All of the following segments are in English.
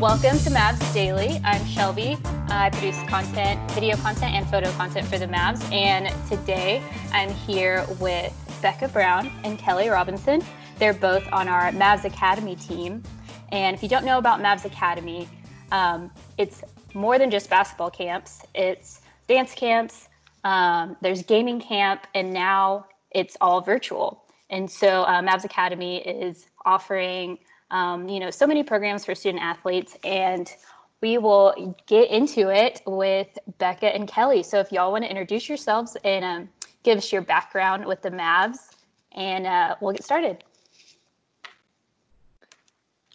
Welcome to Mavs Daily. I'm Shelbie. I produce content, video content, and photo content for the Mavs. And today I'm here with Becca Brown and Kelli Robinson. They're both on our Mavs Academy team. And if you don't know about Mavs Academy, um, it's more than just basketball camps, it's dance camps, um, there's gaming camp, and now it's all virtual. And so uh, Mavs Academy is offering um, you know, so many programs for student athletes, and we will get into it with Becca and Kelli. So if y'all want to introduce yourselves and um, give us your background with the Mavs, and uh, we'll get started.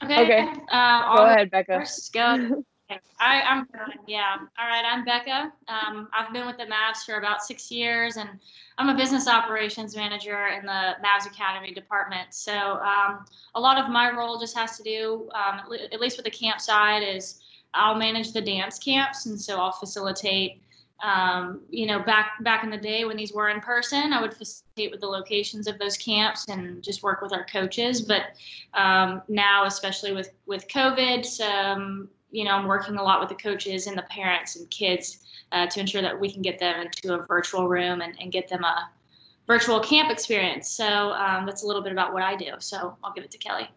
Okay. Okay. Uh, Go ahead, Becca. First, go. I, I'm yeah. All right. I'm Becca. Um, I've been with the Mavs for about six years, and I'm a business operations manager in the Mavs Academy department. So um, a lot of my role just has to do, um, at least with the camp side, is I'll manage the dance camps, and so I'll facilitate. Um, you know, back back in the day when these were in person, I would facilitate with the locations of those camps and just work with our coaches. But um, now, especially with with COVID, some you know, I'm working a lot with the coaches and the parents and kids uh, to ensure that we can get them into a virtual room and, and get them a virtual camp experience. So um, that's a little bit about what I do. So I'll give it to Kelli.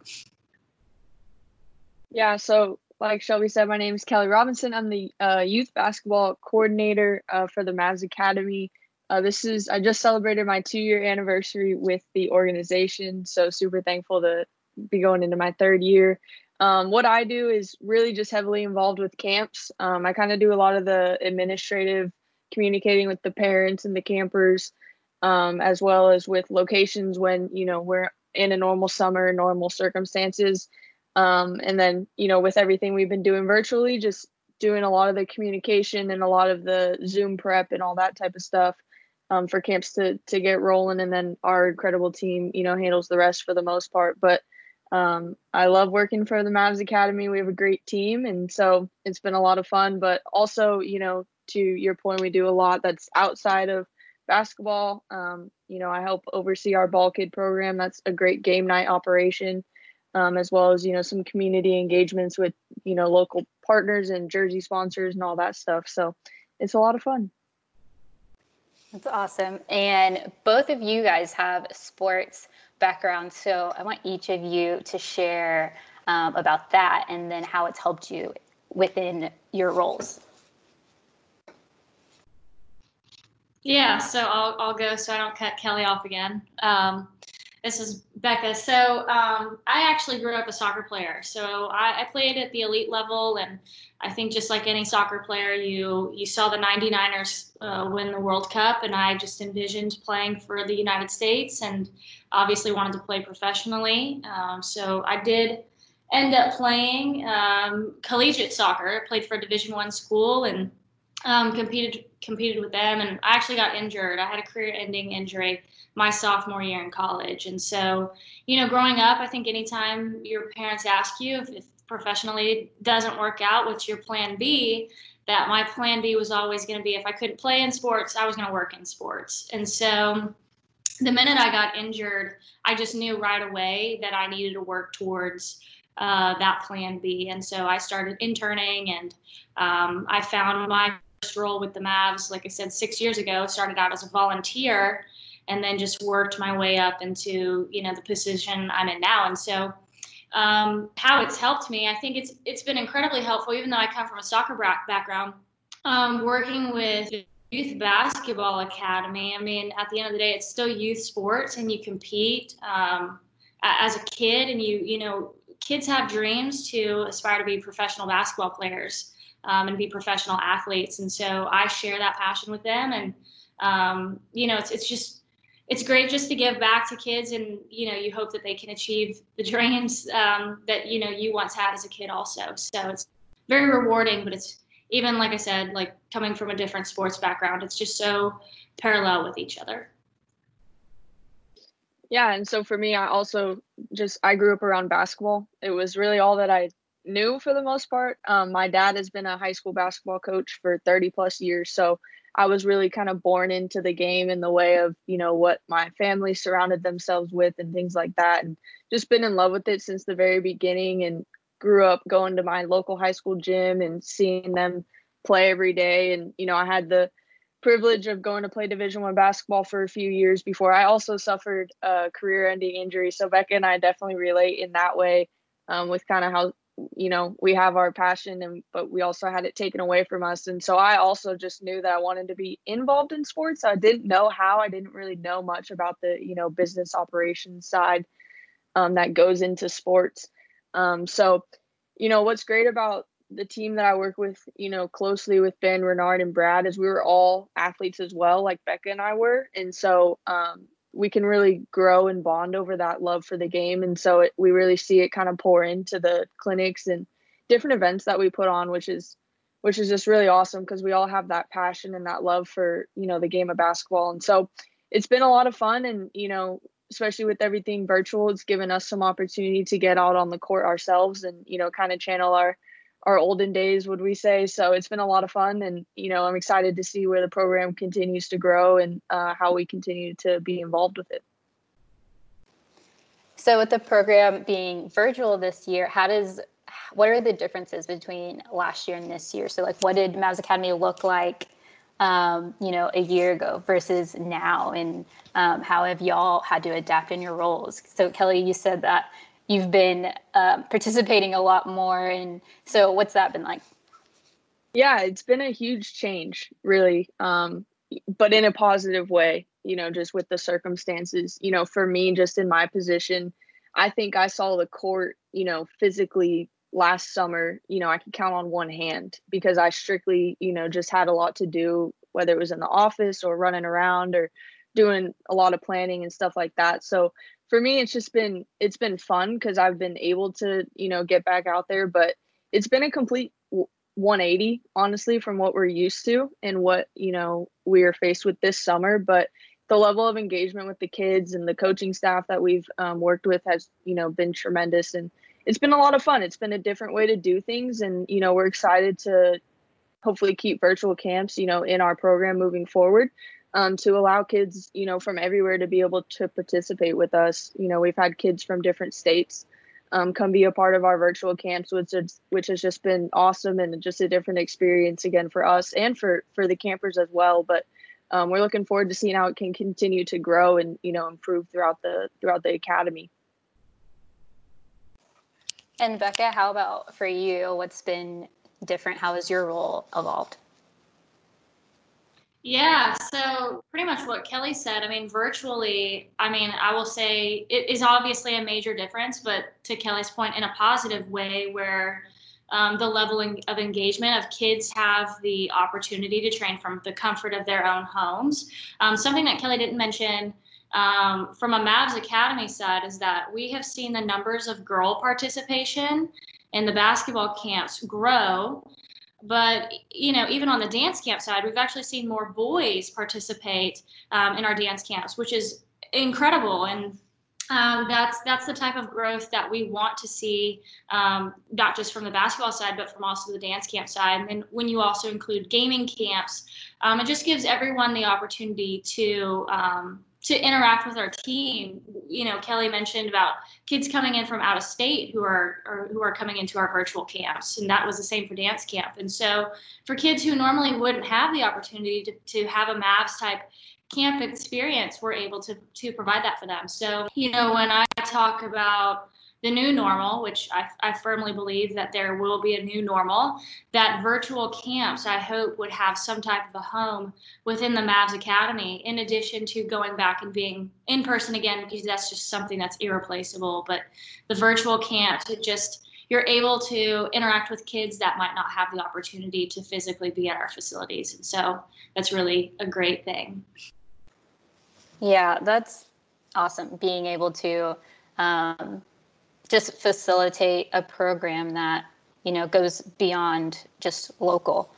Yeah, so like Shelbie said, my name is Kelli Robinson. I'm the uh, youth basketball coordinator uh, for the Mavs Academy. Uh, this is I just celebrated my two year anniversary with the organization, so super thankful to be going into my third year. Um, what I do is really just heavily involved with camps. Um, I kind of do a lot of the administrative communicating with the parents and the campers, um, as well as with locations when you know we're in a normal summer, normal circumstances. Um, and then you know with everything we've been doing virtually, just doing a lot of the communication and a lot of the Zoom prep and all that type of stuff um, for camps to to get rolling. And then our incredible team, you know, handles the rest for the most part, but um, I love working for the Mavs Academy. We have a great team, and so it's been a lot of fun. But also, you know, to your point, we do a lot that's outside of basketball. Um, you know, I help oversee our ball kid program. That's a great game night operation, um, as well as you know some community engagements with you know local partners and jersey sponsors and all that stuff. So it's a lot of fun. That's awesome. And both of you guys have sports background. So I want each of you to share um, about that and then how it's helped you within your roles. Yeah, so I'll, I'll go so I don't cut Kelli off again. Um, this is Becca. So um, I actually grew up a soccer player. So I, I, played at the elite level, and I think just like any soccer player, you you saw the 99ers uh, win the World Cup, and I just envisioned playing for the United States, and obviously wanted to play professionally. Um, so I did end up playing um, collegiate soccer. I played for a Division One school and um, competed competed with them, and I actually got injured. I had a career-ending injury my sophomore year in college. And so, you know, growing up, I think anytime your parents ask you if, if professionally doesn't work out, what's your plan B? That my plan B was always going to be if I couldn't play in sports, I was going to work in sports. And so, the minute I got injured, I just knew right away that I needed to work towards uh, that plan B. And so I started interning and um, I found my first role with the Mavs, like I said, six years ago, started out as a volunteer and then just worked my way up into you know the position I'm in now. And so um, how it's helped me, I think it's it's been incredibly helpful. Even though I come from a soccer background, um, working with youth basketball academy. I mean, at the end of the day, it's still youth sports, and you compete um, as a kid, and you you know kids have dreams to aspire to be professional basketball players um, and be professional athletes. And so I share that passion with them, and um, you know, it's it's just it's great just to give back to kids and you know you hope that they can achieve the dreams um, that you know you once had as a kid also. So it's very rewarding but it's even like i said like coming from a different sports background it's just so parallel with each other. Yeah and so for me i also just i grew up around basketball. It was really all that i knew for the most part. Um, my dad has been a high school basketball coach for 30 plus years so I was really kind of born into the game in the way of, you know, what my family surrounded themselves with and things like that. And just been in love with it since the very beginning. And grew up going to my local high school gym and seeing them play every day. And, you know, I had the privilege of going to play division one basketball for a few years before i also suffered a career ending injury so becca and i definitely relate in that way um, with kind of how you know we have our passion and but we also had it taken away from us. And so i also just knew that i wanted to be involved in sports. I didn't know how. I didn't really know much about the you know business operations side um, that goes into sports. Um, so you know what's great about the team that I work with, you know, closely with Ben, Renard, and Brad is we were all athletes as well, like Becca and I were. And so um, we can really grow and bond over that love for the game. And so it, we really see it kind of pour into the clinics and different events that we put on, which is which is just really awesome because we all have that passion and that love for, you know, the game of basketball. And so it's been a lot of fun and, you know, especially with everything virtual, it's given us some opportunity to get out on the court ourselves and, you know, kind of channel our our olden days, would we say? So it's been a lot of fun, and you know, I'm excited to see where the program continues to grow and uh, how we continue to be involved with it. So, with the program being virtual this year, how does what are the differences between last year and this year? So, like, what did Mavs Academy look like, um, you know, a year ago versus now, and um, how have y'all had to adapt in your roles? So, Kelli, you said that you've been uh, participating a lot more. And so, what's that been like? Yeah, it's been a huge change, really, um, but in a positive way. You know, just with the circumstances. You know, for me, just in my position, I think I saw the court. You know, physically last summer. You know, I could count on one hand because I strictly, you know, just had a lot to do, whether it was in the office or running around or doing a lot of planning and stuff like that. So for me it's just been it's been fun because i've been able to you know get back out there but it's been a complete 180 honestly from what we're used to and what you know we are faced with this summer. But the level of engagement with the kids and the coaching staff that we've um, worked with has you know been tremendous. And it's been a lot of fun. It's been a different way to do things. And you know we're excited to hopefully keep virtual camps you know in our program moving forward um, to allow kids, you know, from everywhere to be able to participate with us. You know, we've had kids from different states um, come be a part of our virtual camps, which is, which has just been awesome and just a different experience again for us and for for the campers as well. But um, we're looking forward to seeing how it can continue to grow and you know improve throughout the throughout the academy. And Becca, how about for you? What's been different? How has your role evolved? Yeah, so pretty much what Kelli said. I mean, virtually, I mean, I will say it is obviously a major difference, but to Kelli's point, in a positive way, where um, the level of engagement of kids have the opportunity to train from the comfort of their own homes. Um, something that Kelli didn't mention um, from a Mavs Academy side is that we have seen the numbers of girl participation in the basketball camps grow but you know even on the dance camp side we've actually seen more boys participate um, in our dance camps which is incredible. And um, that's that's the type of growth that we want to see um, not just from the basketball side but from also the dance camp side. And then when you also include gaming camps um, it just gives everyone the opportunity to um, to interact with our team. You know, Kelli mentioned about kids coming in from out of state who are or who are coming into our virtual camps, and that was the same for dance camp. And so, for kids who normally wouldn't have the opportunity to, to have a Mavs type camp experience, we're able to to provide that for them. So, you know, when I talk about the new normal, which I, I, firmly believe that there will be a new normal, that virtual camps, I hope, would have some type of a home within the Mavs Academy, in addition to going back and being in person again, because that's just something that's irreplaceable. But the virtual camps, it just, you're able to interact with kids that might not have the opportunity to physically be at our facilities. And so that's really a great thing. Yeah, that's awesome. Being able to, um, just facilitate a program that you know goes beyond just local.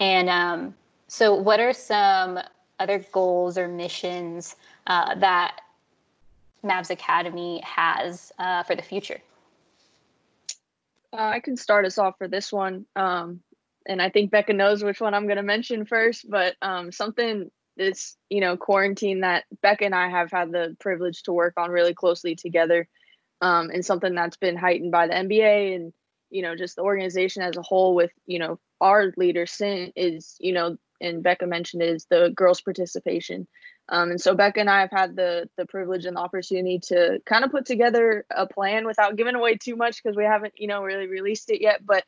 And um, so what are some other goals or missions uh, that mavs academy has uh, for the future? Uh, i can start us off for this one um, and i think becca knows which one i'm going to mention first but um, something that's you know quarantine that becca and i have had the privilege to work on really closely together um, and something that's been heightened by the NBA and you know just the organization as a whole with you know our leader Cynt is you know and Becca mentioned is the girls participation. Um, and so Becca and I have had the the privilege and the opportunity to kind of put together a plan without giving away too much because we haven't you know really released it yet. But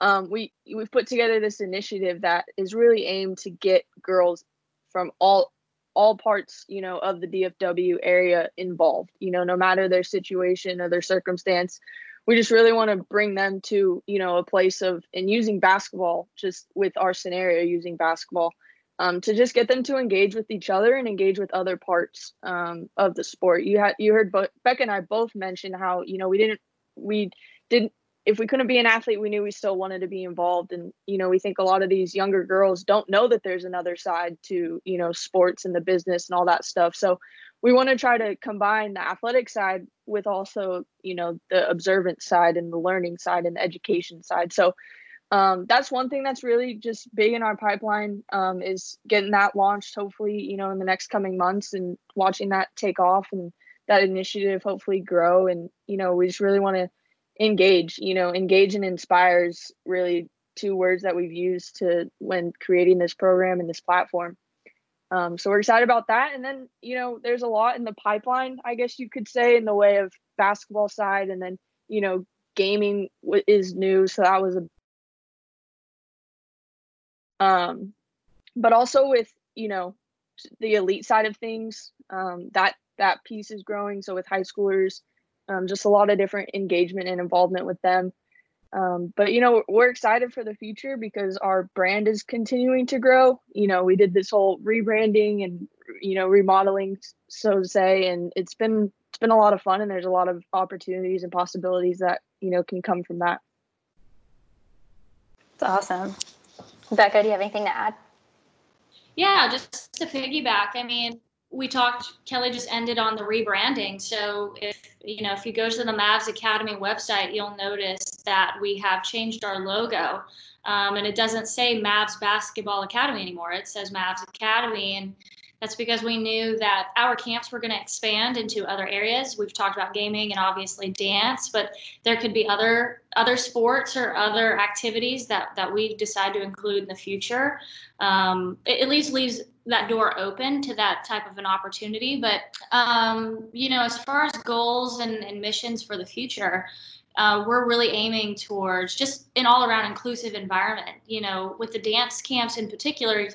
um, we we've put together this initiative that is really aimed to get girls from all all parts you know of the DFW area involved you know no matter their situation or their circumstance. We just really want to bring them to you know a place of and using basketball just with our scenario using basketball um, to just get them to engage with each other and engage with other parts um, of the sport. You had you heard Be- Becca and I both mention how you know we didn't we didn't if we couldn't be an athlete we knew we still wanted to be involved. And you know we think a lot of these younger girls don't know that there's another side to you know sports and the business and all that stuff. So we want to try to combine the athletic side with also you know the observant side and the learning side and the education side. So um, that's one thing that's really just big in our pipeline um, is getting that launched hopefully you know in the next coming months and watching that take off and that initiative hopefully grow. And you know we just really want to engage you know engage and inspires really two words that we've used to when creating this program and this platform. Um, so we're excited about that. And then you know there's a lot in the pipeline i guess you could say in the way of basketball side. And then you know gaming is new so that was a um but also with you know the elite side of things um that that piece is growing. So with high schoolers um, just a lot of different engagement and involvement with them. Um, but you know, we're excited for the future because our brand is continuing to grow. You know, we did this whole rebranding and you know remodeling, so to say, and it's been it's been a lot of fun, and there's a lot of opportunities and possibilities that you know can come from that. It's awesome, Becca. Do you have anything to add? Yeah, just to piggyback. I mean, we talked kelli just ended on the rebranding so if you know if you go to the mavs academy website you'll notice that we have changed our logo um, and it doesn't say mavs basketball academy anymore it says mavs academy and that's because we knew that our camps were going to expand into other areas. We've talked about gaming and obviously dance, but there could be other other sports or other activities that that we decide to include in the future. Um, it at least leaves that door open to that type of an opportunity. But um, you know, as far as goals and, and missions for the future, uh, we're really aiming towards just an all-around inclusive environment. You know, with the dance camps in particular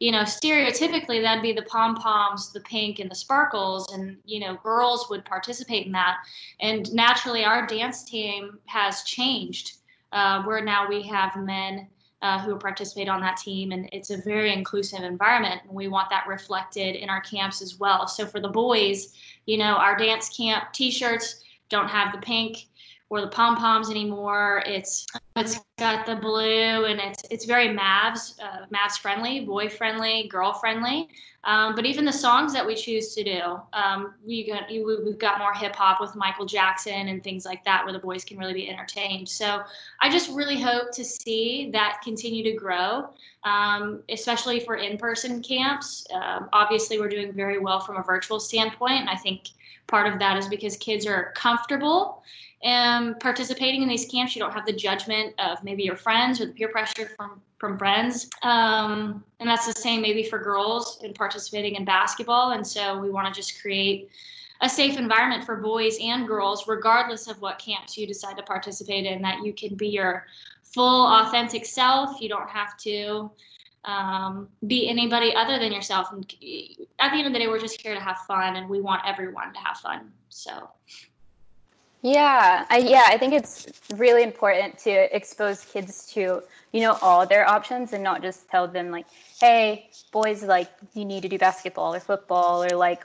you know, stereotypically that'd be the pom poms, the pink, and the sparkles, and you know, girls would participate in that. And naturally, our dance team has changed, uh, where now we have men uh, who participate on that team, and it's a very inclusive environment. And we want that reflected in our camps as well. So for the boys, you know, our dance camp T-shirts don't have the pink or the pom poms anymore. It's it's got the blue and it's it's very Mavs uh, Mavs friendly, boy friendly, girl friendly. Um, but even the songs that we choose to do, um, we got we've got more hip hop with Michael Jackson and things like that, where the boys can really be entertained. So I just really hope to see that continue to grow, um, especially for in-person camps. Um, obviously, we're doing very well from a virtual standpoint, and I think part of that is because kids are comfortable um, participating in these camps, you don't have the judgment of maybe your friends or the peer pressure from from friends. Um, and that's the same maybe for girls in participating in basketball. And so we want to just create a safe environment for boys and girls, regardless of what camps you decide to participate in. That you can be your full, authentic self. You don't have to um, be anybody other than yourself. And at the end of the day, we're just here to have fun, and we want everyone to have fun. So. Yeah, I, yeah, I think it's really important to expose kids to you know all their options and not just tell them like, hey, boys, like you need to do basketball or football or like,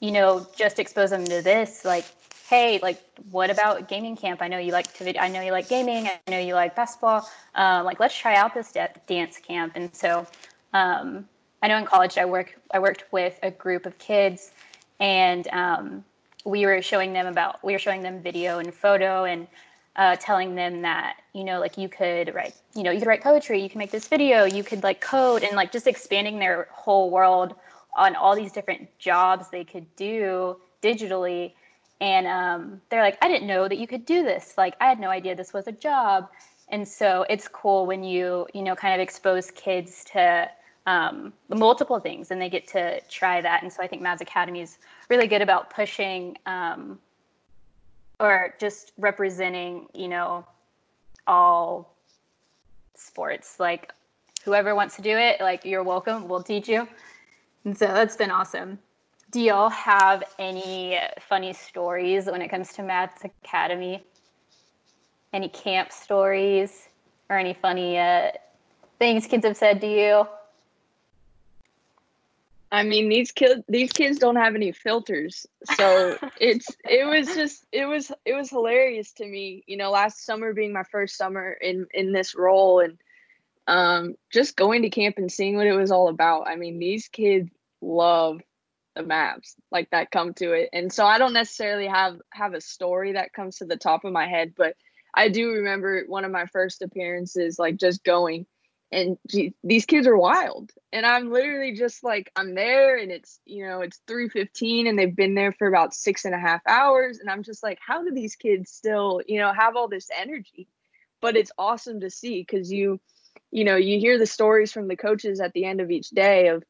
you know, just expose them to this like, hey, like what about gaming camp? I know you like to, I know you like gaming. I know you like basketball. Um, like let's try out this dance camp. And so, um, I know in college I work I worked with a group of kids and um, we were showing them about we were showing them video and photo and uh, telling them that you know like you could write you know you could write poetry you can make this video you could like code and like just expanding their whole world on all these different jobs they could do digitally and um, they're like, I didn't know that you could do this. Like, I had no idea this was a job. And so it's cool when you, you know, kind of expose kids to um, multiple things and they get to try that. And so I think Mavs Academy is really good about pushing um, or just representing, you know, all sports. Like whoever wants to do it, like you're welcome. We'll teach you. And so that's been awesome. Do y'all have any funny stories when it comes to Mavs Academy? Any camp stories or any funny uh, things kids have said to you? I mean, these kids these kids don't have any filters, so it's it was just it was it was hilarious to me. You know, last summer being my first summer in in this role, and um, just going to camp and seeing what it was all about. I mean, these kids love the maps like that come to it, and so I don't necessarily have have a story that comes to the top of my head, but I do remember one of my first appearances, like just going and these kids are wild. And i'm literally just like i'm there and it's you know it's 3.15 and they've been there for about six and a half hours. And i'm just like how do these kids still you know have all this energy? But it's awesome to see because you you know you hear the stories from the coaches at the end of each day of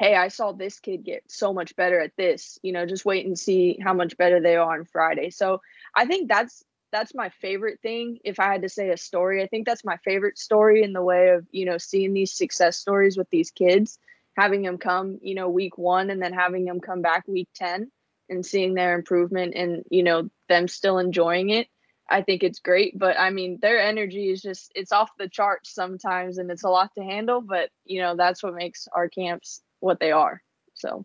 hey i saw this kid get so much better at this you know just wait and see how much better they are on friday. So i think that's that's my favorite thing if i had to say a story. I think that's my favorite story in the way of you know seeing these success stories with these kids having them come you know week one and then having them come back week 10 and seeing their improvement and you know them still enjoying it. I think it's great but i mean their energy is just it's off the charts sometimes and it's a lot to handle but you know that's what makes our camps what they are so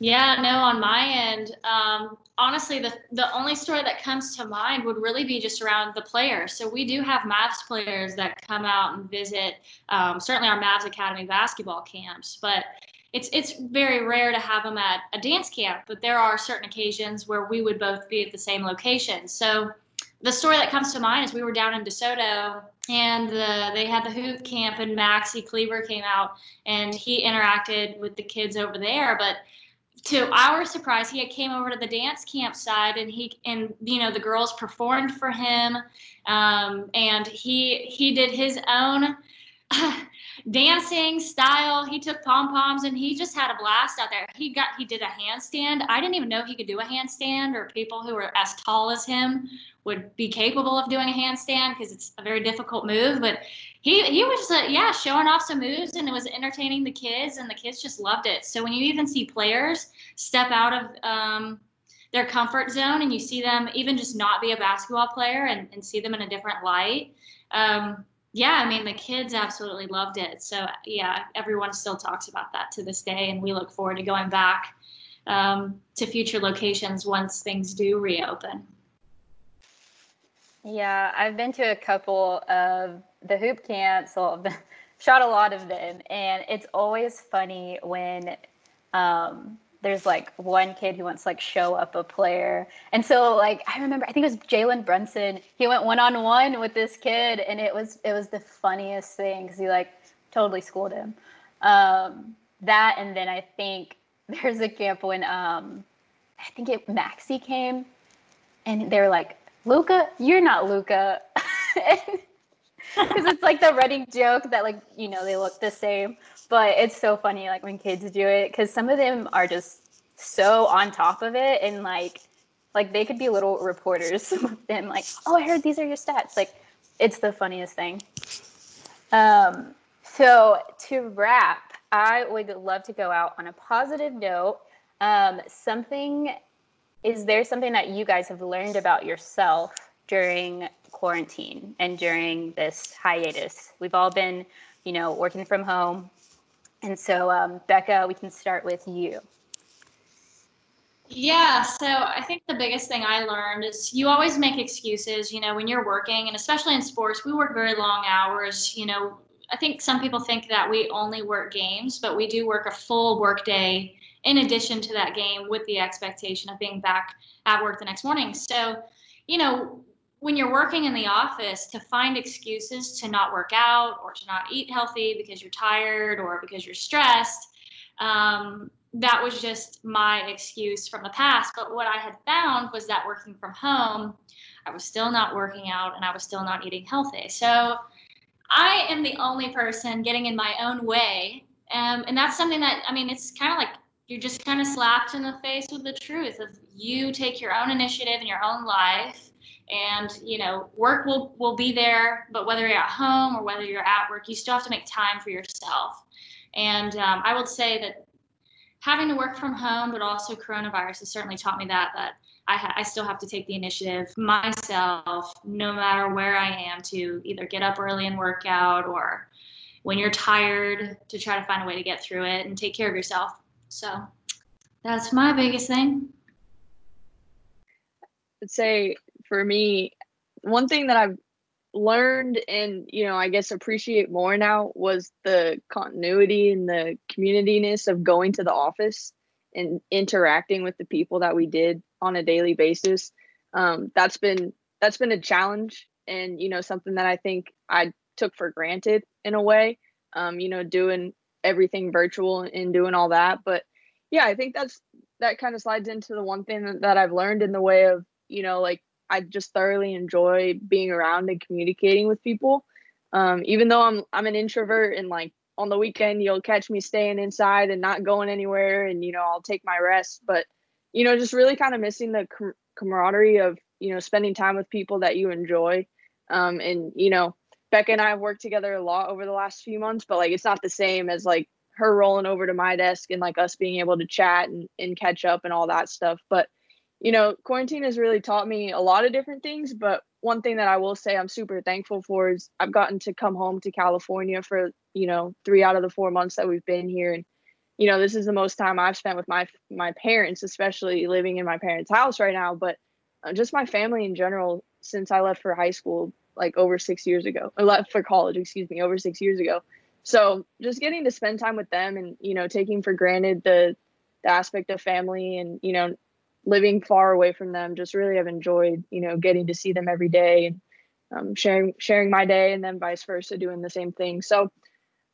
yeah, no, on my end, um, honestly, the, the only story that comes to mind would really be just around the players. So we do have Mavs players that come out and visit, um, certainly our Mavs Academy basketball camps, but it's it's very rare to have them at a dance camp. But there are certain occasions where we would both be at the same location. So the story that comes to mind is we were down in DeSoto and the, they had the hoop camp and Maxi Kleber came out and he interacted with the kids over there, but to our surprise, he came over to the dance campsite and he and you know the girls performed for him, um, and he he did his own dancing style. He took pom poms and he just had a blast out there. He got he did a handstand. I didn't even know he could do a handstand, or people who were as tall as him would be capable of doing a handstand because it's a very difficult move. But he he was uh, yeah showing off some moves and it was entertaining the kids and the kids just loved it. So when you even see players step out of um, their comfort zone and you see them even just not be a basketball player and, and see them in a different light. Um, yeah, I mean, the kids absolutely loved it. So, yeah, everyone still talks about that to this day. And we look forward to going back um, to future locations once things do reopen. Yeah, I've been to a couple of the hoop camps, well, shot a lot of them. And it's always funny when um, there's like one kid who wants to like show up a player. And so like I remember I think it was Jalen Brunson. He went one on one with this kid and it was it was the funniest thing because he like totally schooled him. Um, that and then I think there's a camp when um, I think it Maxi came and they were like, Luka, you're not Luka. Because it's like the running joke that like, you know, they look the same but it's so funny like when kids do it because some of them are just so on top of it and like like they could be little reporters and like oh i heard these are your stats. Like it's the funniest thing. Um so to wrap i would love to go out on a positive note. Um something is there something that you guys have learned about yourself during quarantine and during this hiatus? We've all been you know working from home and so, um, Becca, we can start with you. Yeah, so I think the biggest thing I learned is you always make excuses, you know, when you're working, and especially in sports, we work very long hours. You know, I think some people think that we only work games, but we do work a full work day in addition to that game with the expectation of being back at work the next morning. So, you know, when you're working in the office to find excuses to not work out or to not eat healthy because you're tired or because you're stressed um, that was just my excuse from the past. But what I had found was that working from home, I was still not working out and I was still not eating healthy. So I am the only person getting in my own way. Um, and that's something that, I mean, it's kind of like you're just kind of slapped in the face with the truth of you take your own initiative in your own life and you know work will will be there but whether you're at home or whether you're at work you still have to make time for yourself. And um, i would say that having to work from home but also coronavirus has certainly taught me that that I, ha- I still have to take the initiative myself no matter where i am to either get up early and work out or when you're tired to try to find a way to get through it and take care of yourself. So that's my biggest thing. I'd say for me, one thing that I've learned and you know i guess appreciate more now was the continuity and the communityness of going to the office and interacting with the people that we did on a daily basis. Um, that's been that's been a challenge and you know something that i think i took for granted in a way um, you know doing everything virtual and doing all that. But yeah i think that's that kind of slides into the one thing that, that i've learned in the way of you know like I just thoroughly enjoy being around and communicating with people. Um, even though I'm I'm an introvert and like on the weekend you'll catch me staying inside and not going anywhere and you know I'll take my rest. But you know just really kind of missing the com- camaraderie of you know spending time with people that you enjoy. Um, and you know Becca and I have worked together a lot over the last few months but like it's not the same as like her rolling over to my desk and like us being able to chat and, and catch up and all that stuff. But you know, quarantine has really taught me a lot of different things, but one thing that I will say I'm super thankful for is I've gotten to come home to California for, you know, 3 out of the 4 months that we've been here and you know, this is the most time I've spent with my my parents, especially living in my parents' house right now, but uh, just my family in general since I left for high school like over 6 years ago. I left for college, excuse me, over 6 years ago. So, just getting to spend time with them and, you know, taking for granted the the aspect of family and, you know, living far away from them just really have enjoyed you know getting to see them every day and um, sharing sharing my day and then vice versa doing the same thing. So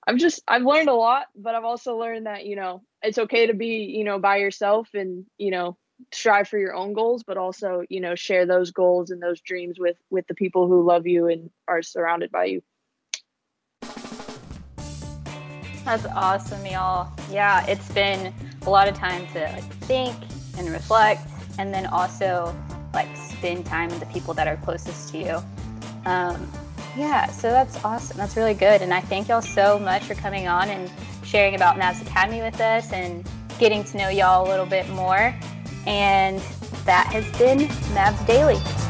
i've just i've learned a lot but i've also learned that you know it's okay to be you know by yourself and you know strive for your own goals but also you know share those goals and those dreams with with the people who love you and are surrounded by you. That's awesome y'all. Yeah it's been a lot of time to think and reflect, and then also like spend time with the people that are closest to you. Um, yeah, so that's awesome. That's really good. And I thank y'all so much for coming on and sharing about Mavs Academy with us and getting to know y'all a little bit more. And that has been Mavs Daily.